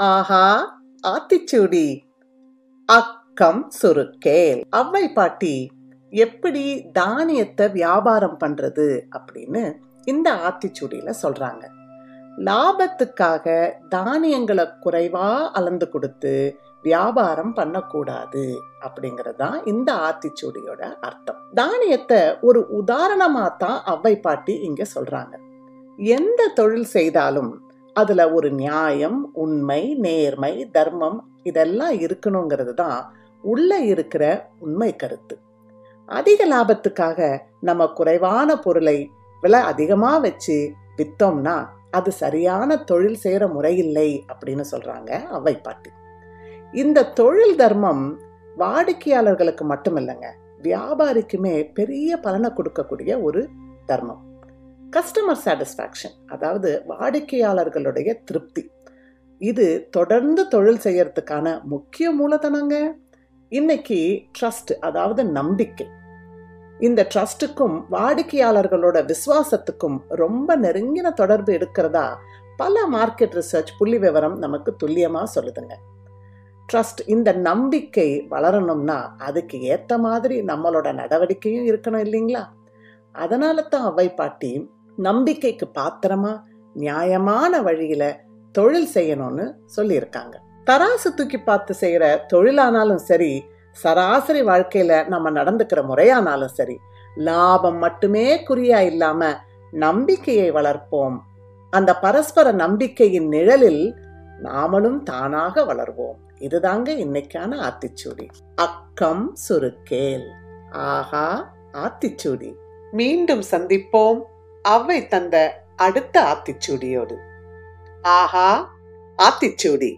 ஆஹா ஆத்திச்சூடி. அக்கம் சுருக்கேல். அவ்வை பாட்டி எப்படி தானியத்தை வியாபாரம் பண்றது அப்படின்னு இந்த ஆத்திச்சூடியில சொல்றாங்க. லாபத்துக்காக தானியங்களை குறைவா அளந்து கொடுத்து வியாபாரம் பண்ணக்கூடாது அப்படிங்கிறது தான் இந்த ஆத்திச்சூடியோட அர்த்தம். தானியத்தை ஒரு உதாரணமா தான் அவ்வை பாட்டி இங்க சொல்றாங்க. எந்த தொழில் செய்தாலும் அதில் ஒரு நியாயம் உண்மை நேர்மை தர்மம் இதெல்லாம் இருக்கணுங்கிறது தான் உள்ளே இருக்கிற உண்மை கருத்து. அதிக லாபத்துக்காக நம்ம குறைவான பொருளை விலை அதிகமாக வச்சு விற்றோம்னா அது சரியான தொழில் செய்கிற முறையில்லை அப்படின்னு சொல்கிறாங்க அவை பாட்டி இந்த தொழில் தர்மம் வாடிக்கையாளர்களுக்கு மட்டும் இல்லைங்க வியாபாரிக்குமே பெரிய பலனை கொடுக்கக்கூடிய ஒரு தர்மம். கஸ்டமர் சாட்டிஸ்ஃபேக்ஷன் அதாவது வாடிக்கையாளர்களுடைய திருப்தி. இது தொடர்ந்து தொழில் செய்யறதுக்கான முக்கிய மூலதனங்க. இன்னைக்கு ட்ரஸ்ட் அதாவது நம்பிக்கை. இந்த ட்ரஸ்ட்டுக்கும் வாடிக்கையாளர்களோட விசுவாசத்துக்கும் ரொம்ப நெருங்கின தொடர்பு இருக்கிறதா பல மார்க்கெட் ரிசர்ச் புள்ளி விவரம் நமக்கு துல்லியமாக சொல்லுதுங்க. ட்ரஸ்ட் இந்த நம்பிக்கை வளரணும்னா அதுக்கு ஏற்ற மாதிரி நம்மளோட நடவடிக்கையும் இருக்கணும் இல்லைங்களா? அதனால தான் அவை பாட்டி நம்பிக்கைக்கு பாத்திரமா நியாயமான வழியில தொழில் செய்யணும்னு சொல்லியிருக்காங்க. தராசு தூக்கி பார்த்து செய்யற தொழிலானாலும் சரி சராசரி வாழ்க்கையில நம்ம நடந்துக்கிற முறையானாலும் சரி லாபம் மட்டுமே குறியா இல்லாம நம்பிக்கையை வளர்ப்போம். அந்த பரஸ்பர நம்பிக்கையின் நிழலில் நாமளும் தானாக வளர்வோம். இதுதாங்க இன்னைக்கான ஆத்திச்சூடி. அக்கம் சுருக்கேல். ஆஹா ஆத்திச்சூடி. மீண்டும் சந்திப்போம். அவ்வை தந்த அடுத்த ஆத்திச்சூடியோடு. ஆஹா ஆத்திச்சூடி.